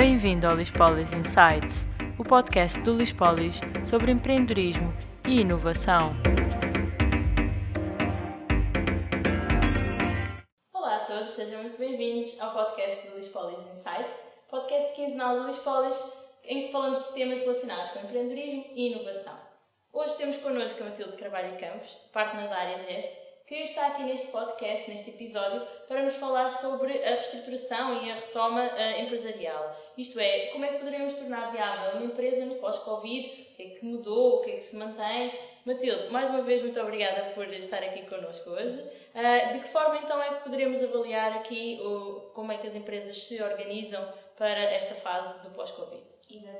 Bem-vindo ao Lispolis Insights, o podcast do Lispolis sobre empreendedorismo e inovação. Olá a todos, sejam muito bem-vindos ao podcast do Lispolis Insights, podcast quinzenal do Lispolis, em que falamos de temas relacionados com empreendedorismo e inovação. Hoje temos connosco a Matilde Carvalho Campos, partner da área Geste, que está aqui neste podcast, neste episódio, para nos falar sobre a reestruturação e a retoma uh, empresarial. Isto é, como é que poderemos tornar viável uma empresa no pós-Covid, o que é que mudou, o que é que se mantém. Matilde, mais uma vez, muito obrigada por estar aqui connosco hoje. Uh, de que forma então é que poderemos avaliar aqui o, como é que as empresas se organizam para esta fase do pós-Covid? Exatamente.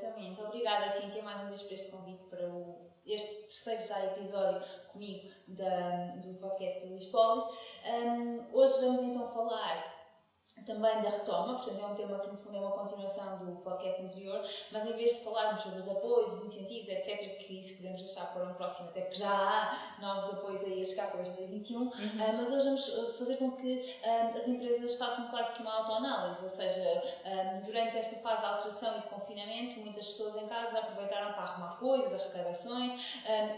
Obrigada, Cíntia, mais uma vez por este convite para o este terceiro já episódio comigo da, do podcast do Lispolis. Um, hoje vamos então falar também da retoma, portanto é um tema que no fundo é uma continuação do podcast anterior, mas em vez de falarmos sobre os apoios, os incentivos, etc., que isso podemos deixar para um próximo, até porque já há novos apoios aí a chegar para 2021, uhum. uh, mas hoje vamos ah, fazer com que uh, as empresas façam quase que uma autoanálise, ou seja, uh, durante esta fase de alteração e de confinamento, muitas pessoas em casa aproveitaram para arrumar coisas, arrecadações,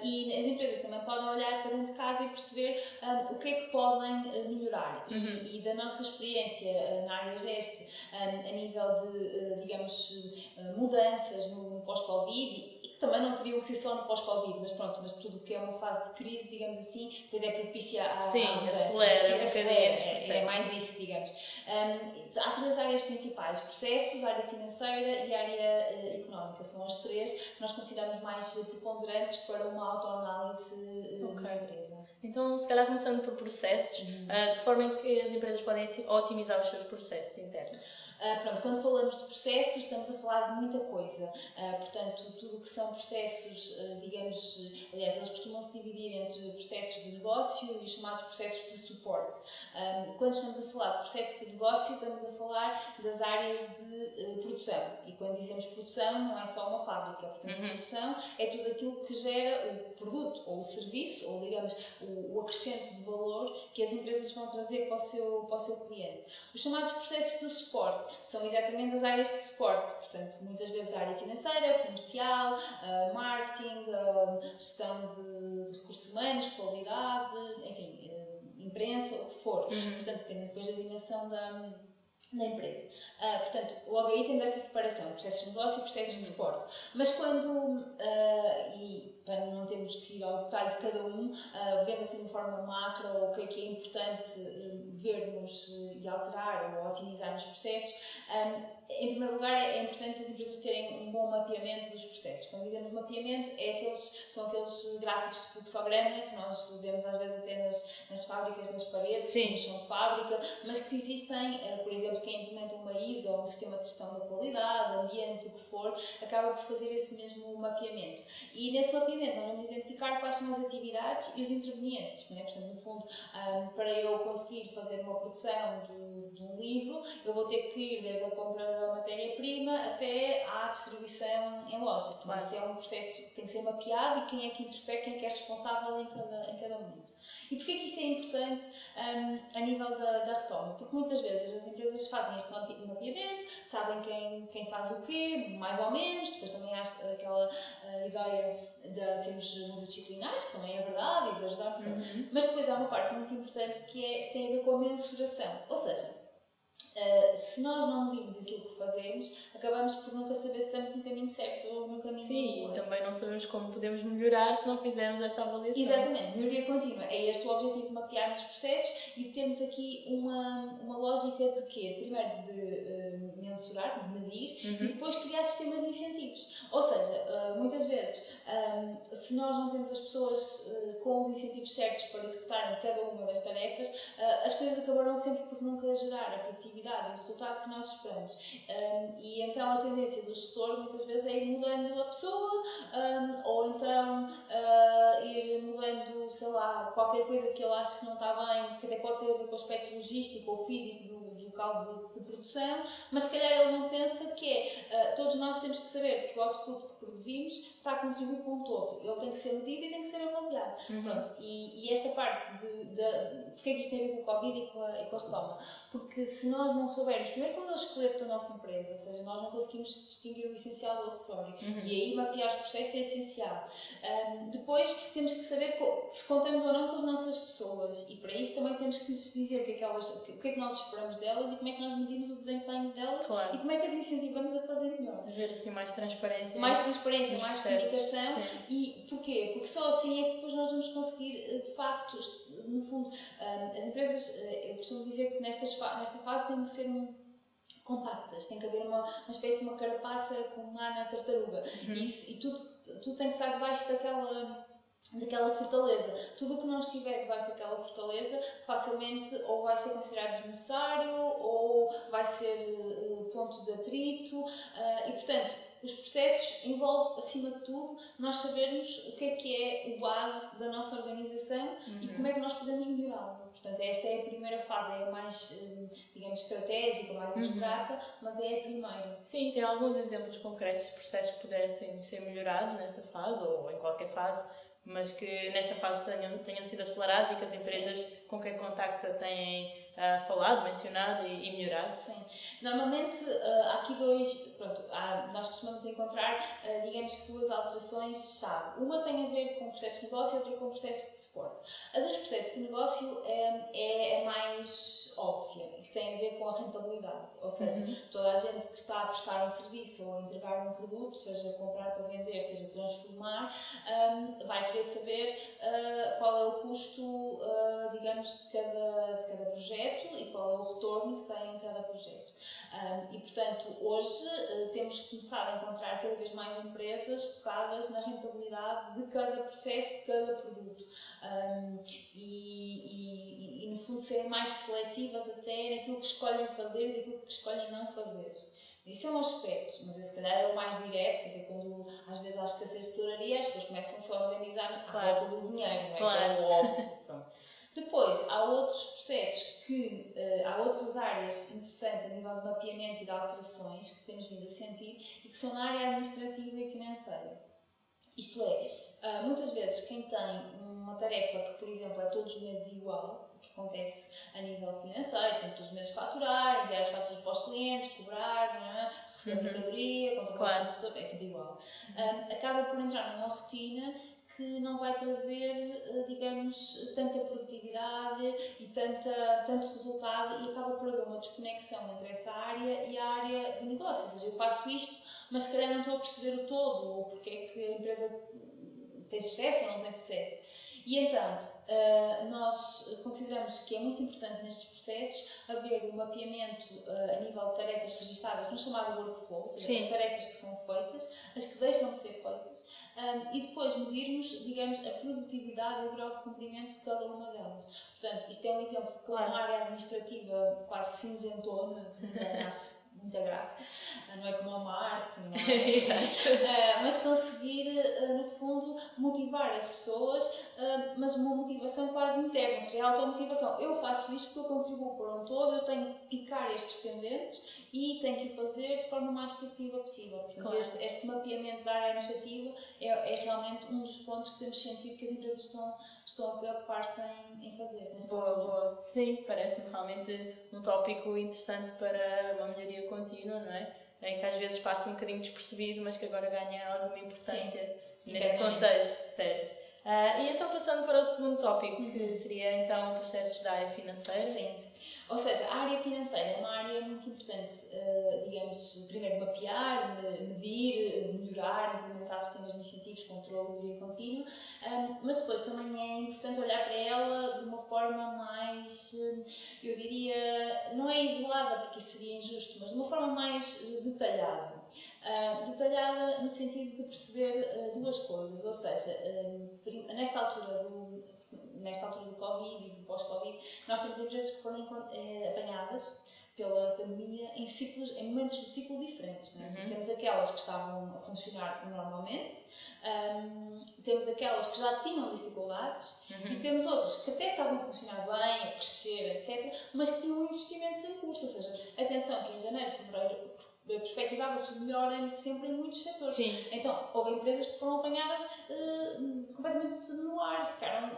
e as empresas também podem olhar para dentro de casa e perceber o que é que podem melhorar. Uhum. E, e da nossa experiência na área geste a nível de, eh, digamos, eh, mudanças no, pós-Covid também não teriam que ser só no pós-Covid, mas pronto, mas tudo que é uma fase de crise, digamos assim, depois é propicia a, Sim, a acelera um bocadinho é, é mais isso, digamos. Um, há três áreas principais, processos, área financeira e área uh, económica, são as três que nós consideramos mais preponderantes para uma autoanálise uh, okay. na empresa. Então, se calhar começando por processos, uhum. uh, de forma é que as empresas podem otimizar os seus processos internos? Uh, pronto, quando falamos de processos, estamos a falar de muita coisa. Uh, portanto, tudo o que são processos, uh, digamos, aliás, eles costumam se dividir entre processos de negócio e os chamados processos de suporte. quando estamos a falar de processos de negócio, estamos a falar das áreas de produção. E quando dizemos produção, não é só uma fábrica. Portanto, uhum. produção é tudo aquilo que gera o produto ou o serviço, ou digamos, o, o acrescento de valor que as empresas vão trazer para o seu, para o seu cliente. Os chamados processos de suporte são exatamente as áreas de suporte, portanto, muitas vezes a área financeira, comercial, uh, marketing, uh, gestão de, de, recursos humanos, qualidade, enfim, uh, imprensa, o que for. Uhum. Portanto, depende depois da dimensão da da empresa. Portanto, logo aí temos esta separação, processos de negócio e processos de suporte. Mas quando, e para não termos que ir ao detalhe de cada um, uh, vendo assim de forma macro o que é que é importante vermos e alterar ou otimizar nos processos, um, em primeiro lugar, é importante as empresas terem um bom mapeamento dos processos. Quando dizemos mapeamento, é aqueles, são aqueles gráficos de fluxograma que nós vemos às vezes até nas, nas fábricas, nas paredes, Sim. no chão de fábrica, mas que existem, eh, por exemplo, quem implementa uma ISO ou um sistema de gestão da qualidade, ambiente, o que for, acaba por fazer esse mesmo mapeamento. E nesse mapeamento nós vamos identificar quais são as atividades e os intervenientes. Né? Portanto, no fundo, para eu conseguir fazer uma produção de, de um livro, eu vou ter que ir desde a compra da matéria-prima até à distribuição em loja. Claro. isso é um processo que tem que ser mapeado e quem é que interfere, quem é que é responsável em cada, em cada momento. E porquê que isso é importante um, a nível da, da, retoma? Porque muitas vezes as empresas fazem este mapeamento, sabem quem, quem faz o quê, mais ou menos, depois também há aquela uh, ideia de sermos multidisciplinares, que também é verdade, e de ajudar, uhum. mas depois há uma parte muito importante que, é, que tem a ver com a mensuração. Ou seja, Uh, se nós não medimos aquilo que fazemos, acabamos por nunca saber se estamos no caminho certo ou no caminho Sim, e também não sabemos como podemos melhorar se não fizermos essa avaliação. Exatamente, melhoria contínua. É este o objetivo de mapearmos os processos e de termos aqui uma, uma lógica de quê? Primeiro de uh, mensurar, de medir uhum. e depois criar sistemas de incentivos. Ou seja, uh, muitas vezes, um, se nós não temos as pessoas com os incentivos certos para executarem cada uma das tarefas, as coisas acabarão sempre por nunca gerar a produtividade produtividade e o resultado que nós esperamos. Um, e então a tendência do gestor muitas vezes é ir mudando a pessoa um, ou então uh, ir mudando, sei lá, qualquer coisa que ele acha que não está bem, que até pode ter a ver com o aspecto logístico ou físico do, do local de, de, produção, mas se calhar ele não pensa que é, uh, todos nós temos que saber que o output que produzimos está a contribuir para um todo. Ele tem que ser medido e tem que ser avaliado. Uhum. Pronto, e, e, esta parte de, de, porque é que isto tem a ver com o Covid e com a, e com a retoma? Porque se nós nós não soubermos, primeiro qual é o esqueleto da nossa empresa, ou seja, nós não conseguimos distinguir o essencial do acessório Uhum. e aí mapear os processos é essencial. Um, depois temos que saber se contamos ou não com as nossas pessoas e para isso também temos que lhes dizer o que é que, elas, o que é que nós esperamos delas e como é que nós medimos o desempenho delas Claro. e como é que as incentivamos a fazer melhor. Haver assim mais transparência. Mais transparência, mais processos. comunicação Sim. e porquê? Porque só assim é que depois nós vamos conseguir, eh, de facto, no fundo, ah, as empresas, eh, eu costumo dizer que nestas nesta fase têm que ser compactas, tem que haver uma, uma espécie de uma carapaça como lá na tartaruga Uhum. e, e tudo, tudo tem que estar debaixo daquela daquela fortaleza. Tudo o que não estiver debaixo daquela fortaleza facilmente ou vai ser considerado desnecessário ou vai ser eh, ponto de atrito ah, e portanto os processos envolvem acima de tudo nós sabermos o que é que é o base da nossa organização. Como é que nós podemos melhorá-lo. Portanto, esta é a primeira fase, é a mais, eh, digamos, estratégica, mais Uhum. abstrata, mas é a primeira. Sim, tem alguns exemplos concretos de processos que pudessem ser melhorados nesta fase ou em qualquer fase, mas que nesta fase tenham, tenham sido acelerados e que as empresas com quem contacta têm ah, falado, mencionado e, e melhorado. Sim. Normalmente ah, há aqui dois, pronto, há- nós costumamos encontrar, ah, digamos que duas alterações-chave. Uma tem a ver com processos de negócio e outra com processos de suporte. A dos processos de negócio é a mais óbvia e que tem a ver com a rentabilidade. Ou seja, Uhum. toda a gente que está a prestar um serviço ou a entregar um produto, seja comprar para vender, seja transformar, ahm, vai querer saber ah, qual é o custo, ah, digamos, de cada, de cada projeto e qual é o retorno que tem em cada projeto. Ahm, e, portanto, hoje ah, temos começado a encontrar cada vez mais empresas focadas na rentabilidade de cada processo, de cada produto. Ahm, e, e- e, no fundo, serem mais seletivas até naquilo que escolhem fazer e daquilo que escolhem não fazer. Isso é um aspecto, mas esse se calhar é o mais direto, quer dizer, quando às vezes há escassez de tesouraria, as pessoas começam-se a organizar à Claro. volta do dinheiro, não é? Claro. Isso é o óbvio. Depois, há outros processos que, eh, há outras áreas interessantes a nível de mapeamento e de alterações que temos vindo a sentir e que são na área administrativa e financeira. Isto é, ah, muitas vezes quem tem uma tarefa que, por exemplo, é todos os meses igual, o que acontece a nível financeiro, tem todos os meses faturar, enviar as faturas para os clientes, cobrar, é? receber Uhum. mercadoria, controlar Claro. o fornecedor, é sempre igual. Acaba por entrar numa rotina que não vai trazer, eh, digamos, tanta produtividade e tanta, tanto resultado e acaba por haver uma desconexão entre essa área e a área de negócio. Ou seja, eu faço isto, mas se calhar não estou a perceber o todo, ou porque é que a empresa tem sucesso ou não tem sucesso. E então, Uh, nós consideramos que é muito importante nestes processos haver um mapeamento uh, a nível de tarefas registadas no chamado workflow, ou seja, Sim. as tarefas que são feitas, as que deixam de ser feitas, um, e depois medirmos, digamos, a produtividade e o grau de cumprimento de cada uma delas. Portanto, isto é um exemplo de Claro. uma área administrativa quase cinzentona, não acho muita graça, não é como o marketing, não é? Uh, mas conseguir, uh, no fundo, motivar as pessoas, uh, mas uma motivação quase interna, ou seja, a automotivação. Eu faço isto porque eu contribuo para um todo, eu tenho que picar estes pendentes e tenho que o fazer de forma mais produtiva possível. Portanto, Claro. este, este mapeamento da área administrativa é, é realmente um dos pontos que temos sentido que as empresas estão, estão a preocupar-se em, em fazer Boa, altura. boa. Sim, parece-me realmente um tópico interessante para uma melhoria contínua, não é? Em que às vezes passa um bocadinho despercebido, mas que agora ganha alguma importância neste internamente. contexto, certo? Ah, e então passando para o segundo tópico, que Uhum. seria então processos da área financeira. Sim. Ou seja, a área financeira é uma área muito importante, eh, digamos, primeiro mapear, me- medir, melhorar, implementar sistemas de incentivos, controle, melhoria contínua, ehm, mas depois também é importante olhar para ela de uma forma mais, eh, eu diria, não é isolada, porque seria injusto, mas de uma forma mais eh, detalhada. Ah, detalhada no sentido de perceber eh, duas coisas, ou seja, eh, nesta altura do nesta altura do Covid e do pós-Covid, nós temos empresas que foram eh, apanhadas pela pandemia em ciclos, em momentos do ciclo diferentes. não é? Uhum. Temos aquelas que estavam a funcionar normalmente, ahm, temos aquelas que já tinham dificuldades e Uhum. temos outras que até estavam a funcionar bem, a crescer, etc., mas que tinham investimentos em curso. Ou seja, atenção que em janeiro, fevereiro, perspectivava-se o melhor sempre em muitos setores. Sim. Então, houve empresas que foram apanhadas uh, completamente no ar, ficaram,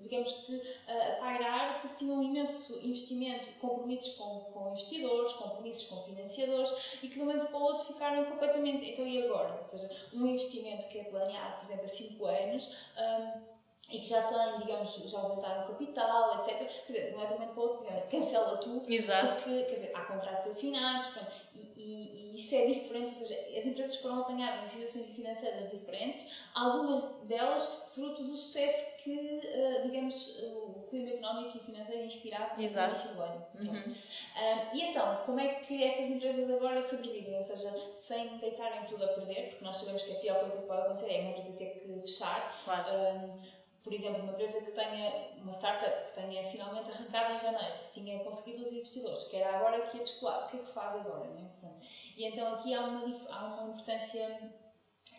digamos que, uh, a pairar porque tinham um imenso investimento, compromissos com, com investidores, compromissos com financiadores e que de um momento para o outro ficaram completamente. Então, e agora? Ou seja, um investimento que é planeado, por exemplo, a 5 anos. Um, e que já tem, digamos, já levantaram capital, etc. Quer dizer, não é de um momento para o outro dizer, cancela tudo, Exato. porque, quer dizer, há contratos assinados, pronto, e, e, e, isso é diferente, ou seja, as empresas foram apanhadas em situações financeiras diferentes, algumas delas fruto do sucesso que, uh, digamos, o clima económico e financeiro inspirado Exato. no início do ano. Uhum. Um, e então, como é que estas empresas agora sobrevivem? Ou seja, sem deitarem tudo a perder, porque nós sabemos que a pior coisa que pode acontecer é uma empresa ter que fechar. Claro. Um, por exemplo, uma empresa que tenha, uma startup que tenha finalmente arrancado em janeiro, que tinha conseguido os investidores, que era agora que ia descolar, o que é que faz agora? Né? E então aqui há uma, há uma importância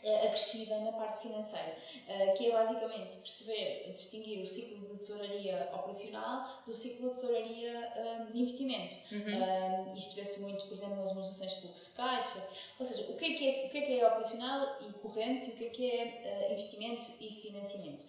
eh, acrescida na parte financeira, eh, que é basicamente perceber, distinguir o ciclo de tesouraria operacional do ciclo de tesouraria eh, de investimento. Uhum. Isto vê-se muito, por exemplo, nas legislações de fluxo de caixa, ou seja, o que é que é, o que é, que é operacional e corrente e o que é que é investimento e financiamento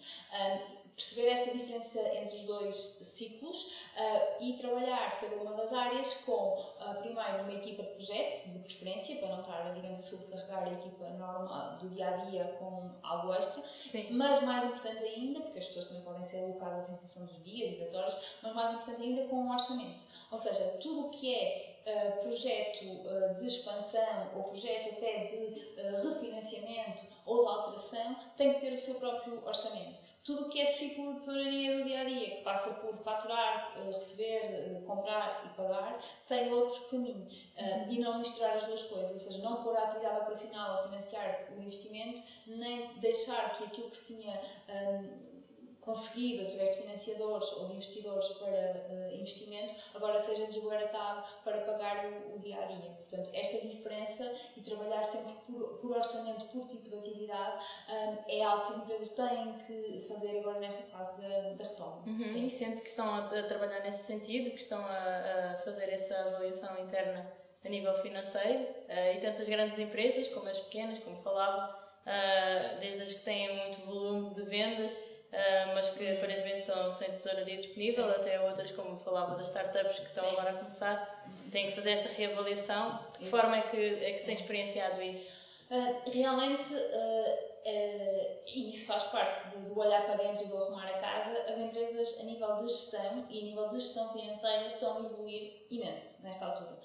perceber esta diferença entre os dois ciclos uh, e trabalhar cada uma das áreas com, uh, primeiro, uma equipa de projeto, de preferência, para não estar, digamos, a sobrecarregar a equipa normal do dia a dia com algo extra, Sim. mas mais importante ainda, porque as pessoas também podem ser alocadas em função dos dias e das horas, mas mais importante ainda com um orçamento. Ou seja, tudo o que é Uh, projeto uh, de expansão ou projeto até de uh, refinanciamento ou de alteração tem que ter o seu próprio orçamento tudo o que é ciclo de tesouraria do dia a dia, que passa por faturar, eh, receber, eh, comprar e pagar, tem outro caminho. Eh, e não misturar as duas coisas, ou seja, não pôr a atividade operacional a financiar o investimento, nem deixar que aquilo que se tinha conseguido através de financiadores ou de investidores para uh, investimento, agora seja desbaratado para pagar o, o, dia a dia. Portanto, esta diferença e trabalhar sempre por, por orçamento, por tipo de atividade, um, eh, é algo que as empresas têm que fazer agora nesta fase da, retoma. Uhum, Sim. Sente que estão a, a, trabalhar nesse sentido, que estão a, a, fazer essa avaliação interna a nível financeiro uh, e tantas grandes empresas como as pequenas, como falava, uh, desde as que têm muito volume de vendas Uh, mas que aparentemente estão sem tesouraria disponível, Sim. até outras, como falava das startups que estão Sim. agora a começar, têm que fazer esta reavaliação. De que forma é que, é que tem experienciado isso? Uh, realmente, uh, e isso faz parte do, olhar para dentro e do arrumar a casa, as empresas, a nível de gestão e a nível de gestão financeira, estão a evoluir imenso nesta altura.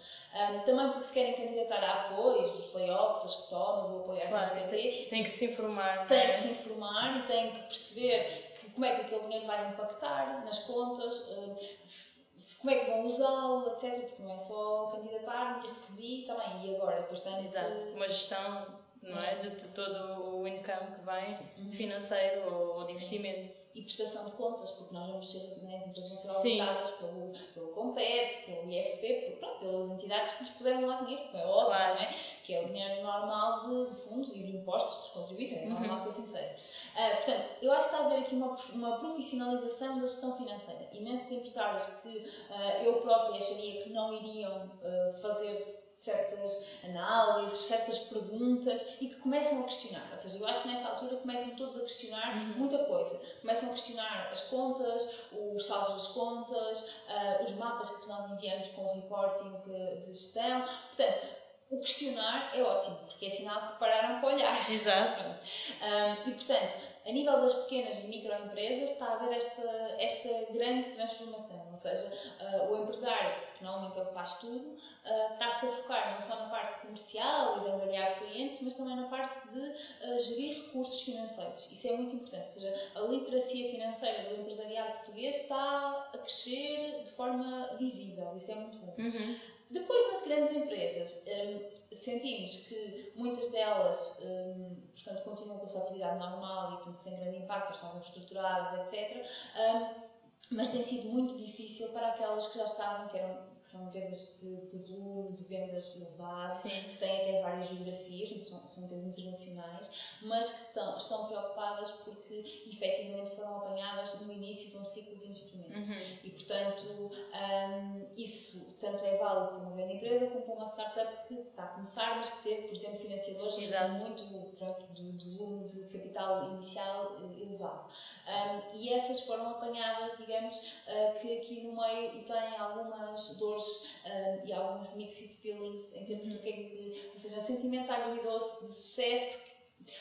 também porque se querem candidatar a apoios, os layoffs, as retomas, o apoio à claro, tem, tem que se informar. Tem é? que se informar e tem que perceber que, como é que aquele dinheiro vai impactar nas contas, uh, se, como é que vão usá-lo, etc. Porque não é só candidatar-me, recebi, também, e agora? Depois tem Exato, que... uma gestão não é? de, de todo o income que vem uhum. financeiro ou, ou de Sim. investimento e prestação de contas, porque nós vamos ser, né, as empresas vão ser auditadas pelo, pelo Compet, pelo IFP, por, pronto, pelas entidades que nos puseram lá dinheiro, que é óbvio, claro. é? que é o dinheiro normal de, de, fundos e de impostos dos contribuintes, é normal uhum. que assim seja. Uh, portanto, eu acho que está a haver aqui uma, uma profissionalização da gestão financeira. Imensos empresários que uh, eu própria acharia que não iriam uh, fazer-se certas análises, certas perguntas e que começam a questionar. Ou seja, eu acho que nesta altura começam todos a questionar uhum. muita coisa. Começam a questionar as contas, os saldos das contas, uh, os mapas que nós enviamos com o reporting de gestão. Portanto, o questionar é ótimo, porque é sinal que pararam para olhar. Exato. um, e portanto, a nível das pequenas e microempresas está a haver esta, esta grande transformação, ou seja, uh, o empresário, que normalmente ele faz tudo, uh, está-se a focar não só na parte comercial e de angariar clientes, mas também na parte de uh, gerir recursos financeiros. Isso é muito importante, ou seja, a literacia financeira do empresariado português está a crescer de forma visível, isso é muito bom. Uhum. Depois, nas grandes empresas, um, sentimos que muitas delas, um, portanto, continuam com a sua atividade normal e, portanto, sem grande impacto, estavam estruturadas, etc. Um, mas tem sido muito difícil para aquelas que já estavam, que eram que são empresas de, de volume, de vendas elevado, que têm até várias geografias, são, são empresas internacionais, mas que estão, estão preocupadas porque efetivamente foram apanhadas no início de um ciclo de investimento. Uhum. E, portanto, um, isso, tanto é válido para uma grande empresa como para uma startup que está a começar, mas que teve, por exemplo, financiadores Exato. muito pronto, do, do volume de capital inicial eh, elevado. Um, e essas foram apanhadas, digamos, uh, que aqui no meio e têm algumas dores um, e alguns mixed feelings em termos do que é que, ou seja, um sentimento agridoce de sucesso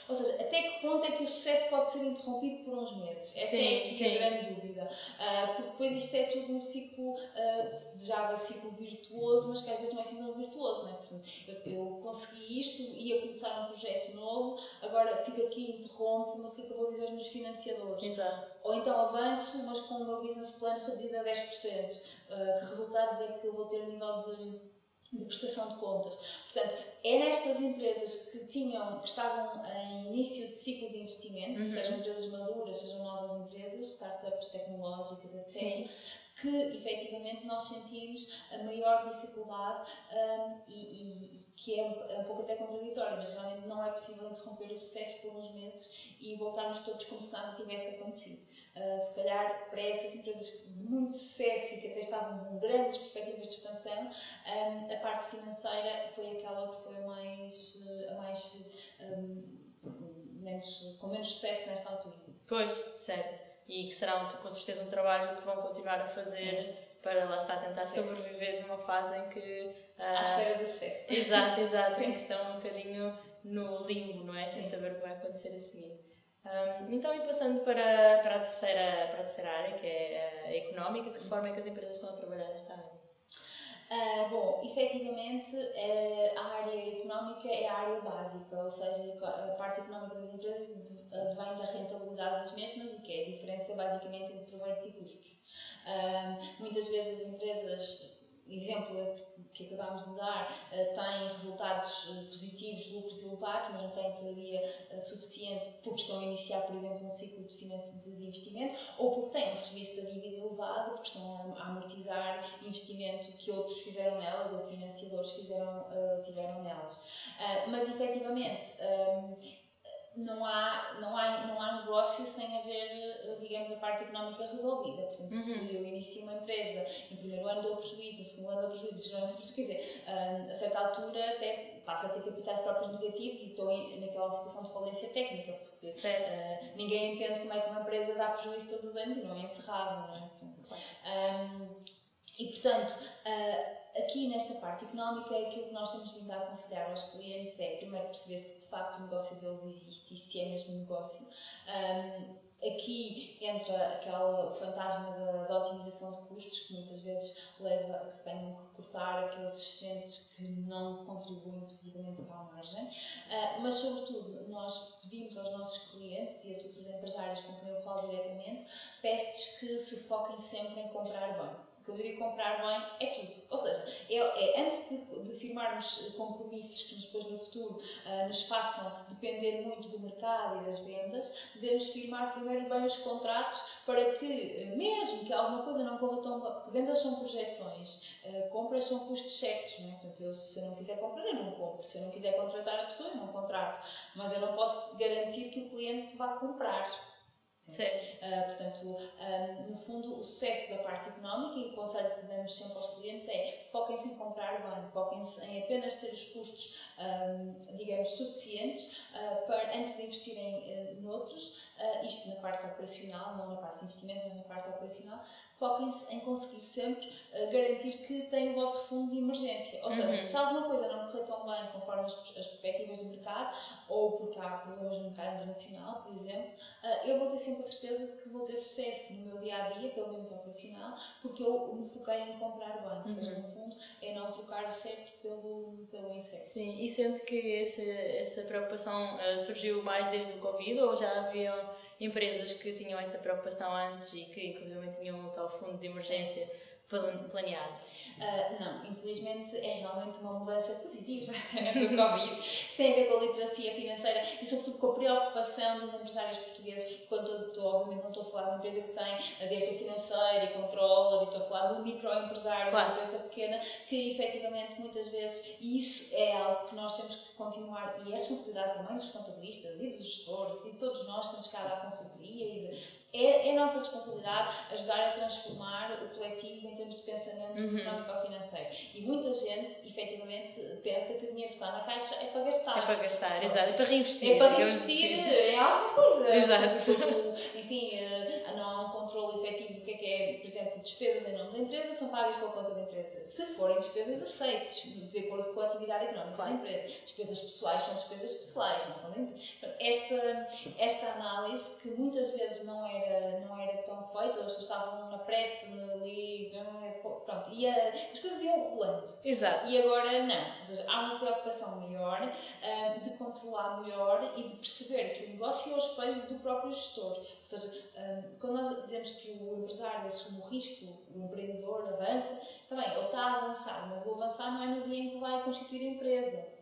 ou seja, até que ponto é que o sucesso pode ser interrompido por uns meses? Esta Sim, é aqui sim. a grande dúvida. Uh, porque depois isto é tudo um ciclo, uh, se desejava ciclo virtuoso, mas que às vezes não é assim tão virtuoso, não é? Portanto, eu, eu consegui isto, ia começar um projeto novo, agora fico aqui, interrompo, mas o que é que eu vou dizer meus financiadores? Exato. Ou então avanço, mas com o meu business plan reduzido a 10%. Uh, que resultados é que eu vou ter a nível de de prestação de contas. Portanto, é nestas empresas que tinham, que estavam em início de ciclo de investimento, Uhum. sejam empresas maduras, sejam novas empresas, startups tecnológicas, etc., Sim. Que efetivamente nós sentimos a maior dificuldade um, e, e- que é um, é um pouco até contraditório, mas realmente não é possível interromper o sucesso por uns meses e voltarmos todos como se nada tivesse acontecido. Uh, se calhar para essas empresas de muito sucesso e que até estavam com grandes perspectivas de expansão, um, a parte financeira foi aquela que foi a mais, uh, a mais menos, com menos sucesso nesta altura. Pois, certo. E que será um- com certeza um trabalho que vão continuar a fazer para lá está tentar Certo. sobreviver numa fase em que. ah, À espera do sucesso. Exato, exato, em que estão um bocadinho no limbo, não é? Sem Sim. saber o que vai acontecer a seguir. Um, então, e passando para, para, a terceira, para a terceira área, que é a económica, de que forma é que as empresas estão a trabalhar nesta área? Ah, bom, efetivamente eh, a área económica é a área básica, ou seja, a parte económica das empresas advém da rentabilidade das mesmas e que é a diferença basicamente entre proveitos e custos. Ah, muitas vezes as empresas, exemplo que acabámos de dar, eh, têm resultados eh, positivos, lucros elevados, mas não têm tesouraria eh, suficiente porque estão a iniciar, por exemplo, um ciclo de, financi- de investimento ou porque têm um serviço da dívida elevado, porque estão a amortizar investimento que outros fizeram nelas ou financiadores fizeram, tiveram nelas. Mas efetivamente não há, não, há, não há negócio sem haver, eh, digamos, a parte económica resolvida. Portanto, se eu inicio uma empresa, no primeiro ano dou prejuízo, no segundo ano dou prejuízo, geralmente, quer dizer, ahm, a certa altura até passo a ter capitais próprios negativos e estou naquela situação de falência técnica, porque. Uh, ninguém entende como é que uma empresa dá prejuízo todos os anos e não é encerrada, não é? Um, e portanto, uh, aqui nesta parte económica, aquilo que nós temos vindo a aconselhar aos clientes é primeiro perceber se de facto o negócio deles existe e se é mesmo negócio. Um, aqui entra aquela, o fantasma da, da otimização de custos, que muitas vezes leva a que tenham que cortar aqueles assistentes que não contribuem positivamente para a margem. Uh, mas, sobretudo, nós pedimos aos nossos clientes e a todos os empresários com quem eu falo diretamente, peço-lhes que se foquem sempre em comprar bem. Quando eu digo comprar bem, é tudo. Ou seja, é, é antes de, de firmarmos eh, compromissos que depois no futuro uh, nos façam depender muito do mercado e das vendas, devemos firmar primeiro bem os contratos para que, eh, mesmo que alguma coisa não corra tão bem, vendas são projeções, uh, compras são custos certos, não é? Portanto, eu, se eu não quiser comprar, eu não compro. Se eu não quiser contratar a pessoa, eu não contrato. Mas eu não posso garantir que o cliente vá comprar. Uh, portanto, um, no fundo, o sucesso da parte económica e o conselho que damos sempre aos clientes é foquem-se em comprar bem, foquem-se em apenas ter os custos, um, digamos, suficientes uh, para, antes de investirem uh, noutros, uh, isto na parte operacional, não na parte de investimento, mas na parte operacional, foquem-se em conseguir sempre uh, garantir que têm o vosso fundo de emergência. Ou seja, Uhum. se alguma coisa não correr tão bem conforme as, as perspectivas do mercado, ou porque há problemas no mercado internacional, por exemplo, uh, eu vou ter sempre a certeza de que vou ter sucesso no meu dia a dia, pelo menos operacional, porque eu me foquei em comprar bem. Ou seja, Uhum. no fundo, é não trocar o certo pelo, pelo incerto. Sim, e sente que esse, essa preocupação ah, surgiu mais desde o Covid ou já haviam empresas que tinham essa preocupação antes e que inclusive tinham o tal fundo de emergência plan- planeado? Uh, não, infelizmente é realmente uma mudança positiva do Covid, que tem a ver com a literacia financeira e, sobretudo, com a preocupação dos empresários portugueses. Quando estou, obviamente, não estou a falar de uma empresa que tem a diretor financeiro e controller, e estou a falar de um microempresário, Claro. de uma empresa pequena, que efetivamente muitas vezes, e isso é algo que nós temos que continuar, e é responsabilidade também dos contabilistas e dos gestores, e todos nós temos que dar consultoria e de é, é a nossa responsabilidade ajudar a transformar o coletivo em termos de pensamento Uhum. económico ou financeiro. E muita gente, efetivamente, pensa que o dinheiro que está na caixa é para gastar. É para gastar, Pronto. exato. É para reinvestir. É para digamos investir assim. em alguma coisa. Exato. Tipo, enfim, eh, não há um controle efetivo do que é que é, por exemplo, despesas em nome da empresa são pagas pela conta da empresa. Se forem despesas aceites, de acordo com a atividade económica Claro. da empresa. Despesas pessoais são despesas pessoais, não são da empresa. Portanto, Esta, esta análise, que muitas vezes não era, não era tão feita, as pessoas estavam na pressa, ali, pronto, e a- as coisas iam rolando. Exato. E agora não. Ou seja, há uma preocupação maior ah, de controlar melhor e de perceber que o negócio é o espelho do próprio gestor. Ou seja, ah, quando nós dizemos que o empresário assume o risco, o empreendedor avança, também ele está a avançar, mas o avançar não é no dia em que vai constituir a empresa.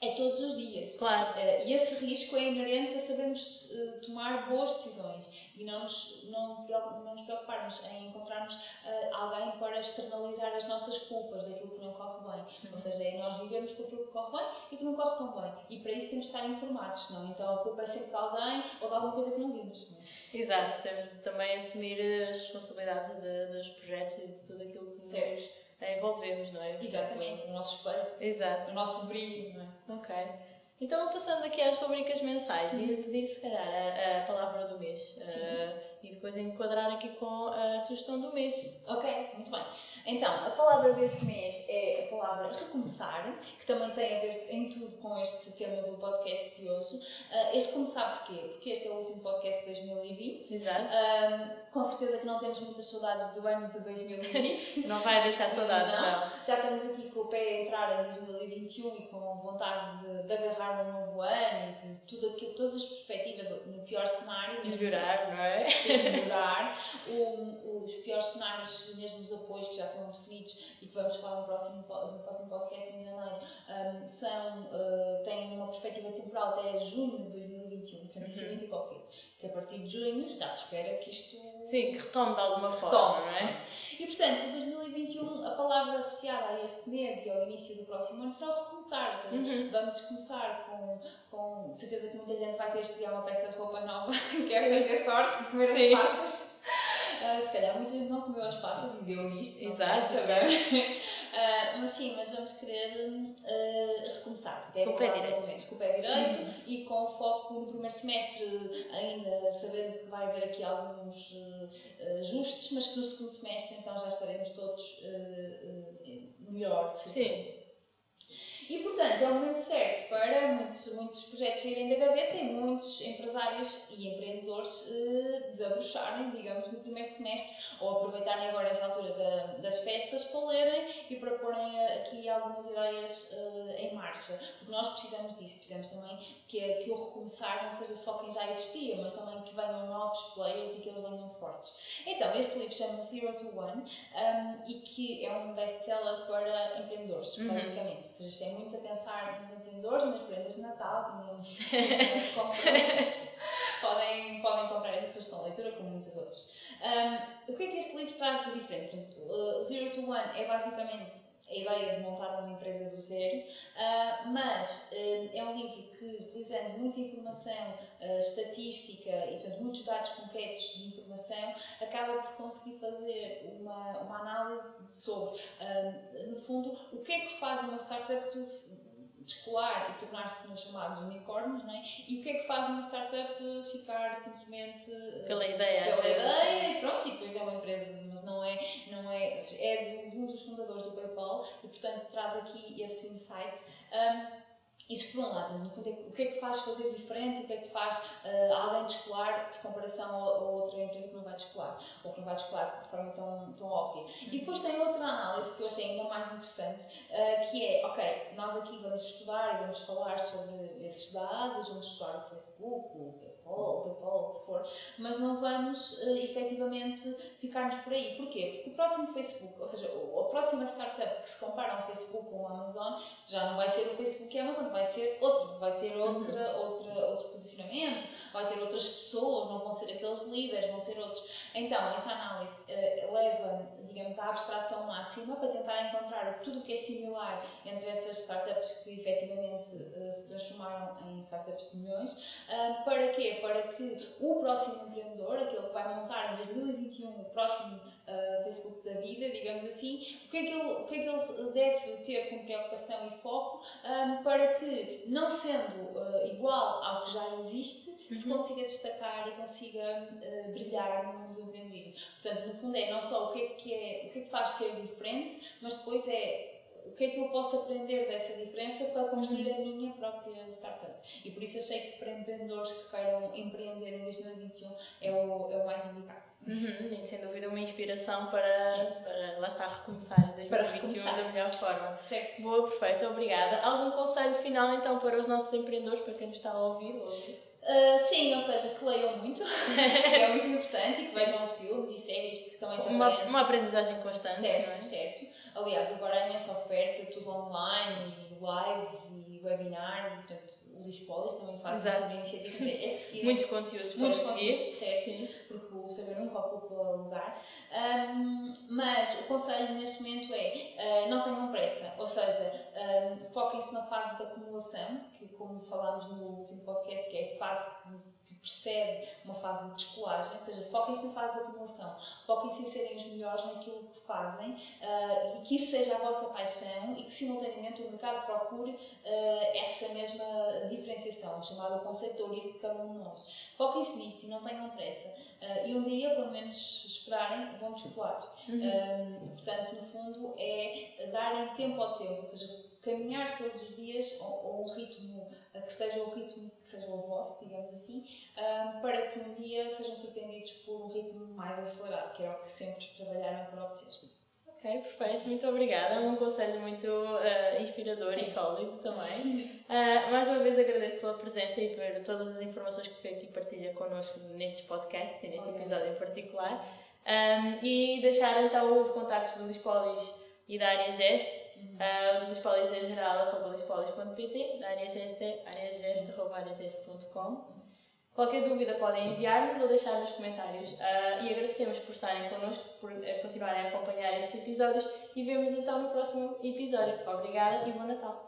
É todos os dias. Claro. Eh, e esse risco é inerente a sabermos eh, tomar boas decisões e não nos, não, não nos preocuparmos em encontrarmos eh, alguém para externalizar as nossas culpas daquilo que não corre bem. Ou seja, é nós vivemos com aquilo que corre bem e que não corre tão bem. E para isso temos de estar informados, senão então a culpa é sempre de alguém ou de alguma coisa que não vimos. Não é? Exato. Temos de também assumir as responsabilidades de- dos projetos e de tudo aquilo que Certo. nos envolvemos, não é? Exatamente, o nosso espelho, Exato. o nosso brilho. Não é? Ok. Então, passando aqui às rubricas mensais, ia pedir se calhar a, a palavra do mês eh, e depois enquadrar aqui com a sugestão do mês. Ok. Então, a palavra deste mês é a palavra recomeçar, que também tem a ver em tudo com este tema do podcast de hoje. Ah, e recomeçar porquê? Porque este é o último podcast de 2020. Exato. Ah, com certeza que não temos muitas saudades do ano de 2020. Não vai deixar saudades, Não. não. Já estamos aqui com o pé a entrar em 2021 e com vontade de, de agarrar um novo ano e de tudo aquilo, todas as perspectivas, no pior cenário, Melhorar, não é? sim, melhorar. O- os piores cenários, mesmo os apoios que já estão definidos e que vamos falar no próximo, no próximo podcast em janeiro, um, são, uh, têm uma perspectiva temporal até junho de 2021. Portanto, isso significa o quê? Que a partir de junho já se espera que isto Sim, que retome de alguma forma, Retome. não é? e portanto, 2021, a palavra associada a este mês e ao início do próximo ano será o recomeçar, ou seja, Uhum. vamos começar com, com certeza que muita gente vai querer estrear uma peça de roupa nova, quer fazer sorte, comer Sim. as passas. Ah, se calhar muita gente não comeu as passas e deu nisto, não Exato, sei saber. Ah, mas sim, mas vamos querer ah, recomeçar. Até Com o pé direito. mês, Com o pé direito e com foco no primeiro semestre, ainda sabendo que vai haver aqui alguns eh, ajustes, mas que no segundo semestre então já estaremos todos melhor, de certeza. E portanto é o momento certo para muitos, muitos projetos saírem da gaveta e muitos empresários e empreendedores eh, desabrocharem, digamos, no primeiro semestre ou aproveitarem agora esta altura da- das festas para lerem e para porem eh, aqui algumas ideias eh, em marcha. Porque nós precisamos disso, precisamos também que, que o recomeçar não seja só quem já existia, mas também que venham novos players e que eles venham fortes. Então, este livro chama-se Zero to One um, e que é um best-seller para empreendedores, Uhum. basicamente. Ou seja, isto é muito a pensar nos empreendedores e nas prendas de Natal, que não podem, podem comprar essa sugestão de leitura, como muitas outras. Um, o que é que este livro traz de diferente? O Zero to One é basicamente a ideia de montar uma empresa do zero, ah, mas eh, é um livro que, utilizando muita informação ah, estatística e, portanto, muitos dados concretos de informação, acaba por conseguir fazer uma, uma análise sobre, no fundo, o que é que faz uma startup descolar e tornar-se nos chamados unicórnios, não é? E o que é que faz uma startup ficar simplesmente ah, Pela ideia, pela vezes. ideia e pronto, e depois é uma empresa, mas não é, não é, é de, de um dos fundadores do PayPal e portanto traz aqui esse insight. Um, isso por um lado, no fundo, é o que é que faz fazer diferente, o que é que faz uh, alguém descolar por comparação a, a outra empresa que não vai descolar, ou que não vai descolar de forma tão, tão óbvia. E depois tem outra análise que eu achei ainda mais interessante, uh, que é, ok, nós aqui vamos estudar e vamos falar sobre esses dados, vamos estudar o Facebook, o PayPal, o PayPal, o que for, mas não vamos uh, efetivamente ficar-nos por aí. Porquê? Porque o próximo Facebook, ou seja, a próxima startup que se compara a um Facebook ou a uma Amazon, já não vai ser o Facebook e a Amazon, vai ser outro, vai ter outra, outra, outro posicionamento, vai ter outras pessoas, não vão ser aqueles líderes, vão ser outros. Então, essa análise uh, leva, digamos, à abstração máxima para tentar encontrar tudo o que é similar entre essas startups que efetivamente uh, se transformaram em startups de milhões. Uh, para quê? para que o próximo empreendedor, aquele que vai montar em 2021 o próximo uh, Facebook da vida, digamos assim, o que, é que ele, o que é que ele deve ter como preocupação e foco um, para que, não sendo uh, igual ao que já existe, uhum. se consiga destacar e consiga uh, brilhar no mundo do empreendedorismo. Portanto, no fundo é não só o que é que, é, o que, é que faz ser diferente, mas depois é o que é que eu posso aprender dessa diferença para construir a minha própria startup. E por isso achei que para empreendedores que queiram empreender em 2021 é o, é o mais indicado. Uhum, sem dúvida uma inspiração para, para lá está recomeçar em 2021 da melhor forma. Certo. Boa, perfeito, obrigada. Algum conselho final então para os nossos empreendedores, para quem nos está a ouvir? Ou... Uh, sim, ou seja, que leiam muito, é muito importante, e que vejam filmes e séries também são uma, uma aprendizagem constante. Certo, é? certo. Aliás, agora há imensa oferta, tudo online, e lives e webinars, e portanto o Luís Polis também faz essa iniciativa. É seguir, muitos conteúdos muitos conteúdos, certo, Sim. porque o saber nunca ocupa lugar. Um, mas o conselho neste momento é uh, não tenham pressa, ou seja, um, foquem-se na fase de acumulação, que como falámos no último podcast, que é a fase que precede uma fase de descolagem, ou seja, foquem-se na fase de acumulação, foquem-se em serem os melhores naquilo que fazem uh, e que isso seja a vossa paixão e que simultaneamente o mercado procure uh, essa mesma diferenciação, chamado conceito de ouriço de cada um de nós. Foquem-se nisso e não tenham pressa. Uh, e um dia, quando menos esperarem, vão descolar. Uhum. portanto, no fundo, é darem tempo ao tempo, ou seja, caminhar todos os dias a, um ritmo que seja o ritmo que seja o vosso, digamos assim, para que um dia sejam surpreendidos por um ritmo mais acelerado, que era o que sempre trabalharam para obter. Ok, perfeito, muito obrigada. É um conselho muito uh, inspirador Sim. e sólido também. Uh, mais uma vez agradeço pela presença e por todas as informações que aqui partilha connosco nestes podcasts e neste episódio em particular. Um, e deixar então os contactos do Lispolis e da área Geste Uh, o Lispolis é geral, arroba lispolis.pt, da área geste é areageste.com. Qualquer dúvida podem enviar-nos ou deixar nos comentários. Uh, e agradecemos por estarem connosco, por uh, continuarem a acompanhar estes episódios e vemos então no próximo episódio. Obrigada e bom Natal!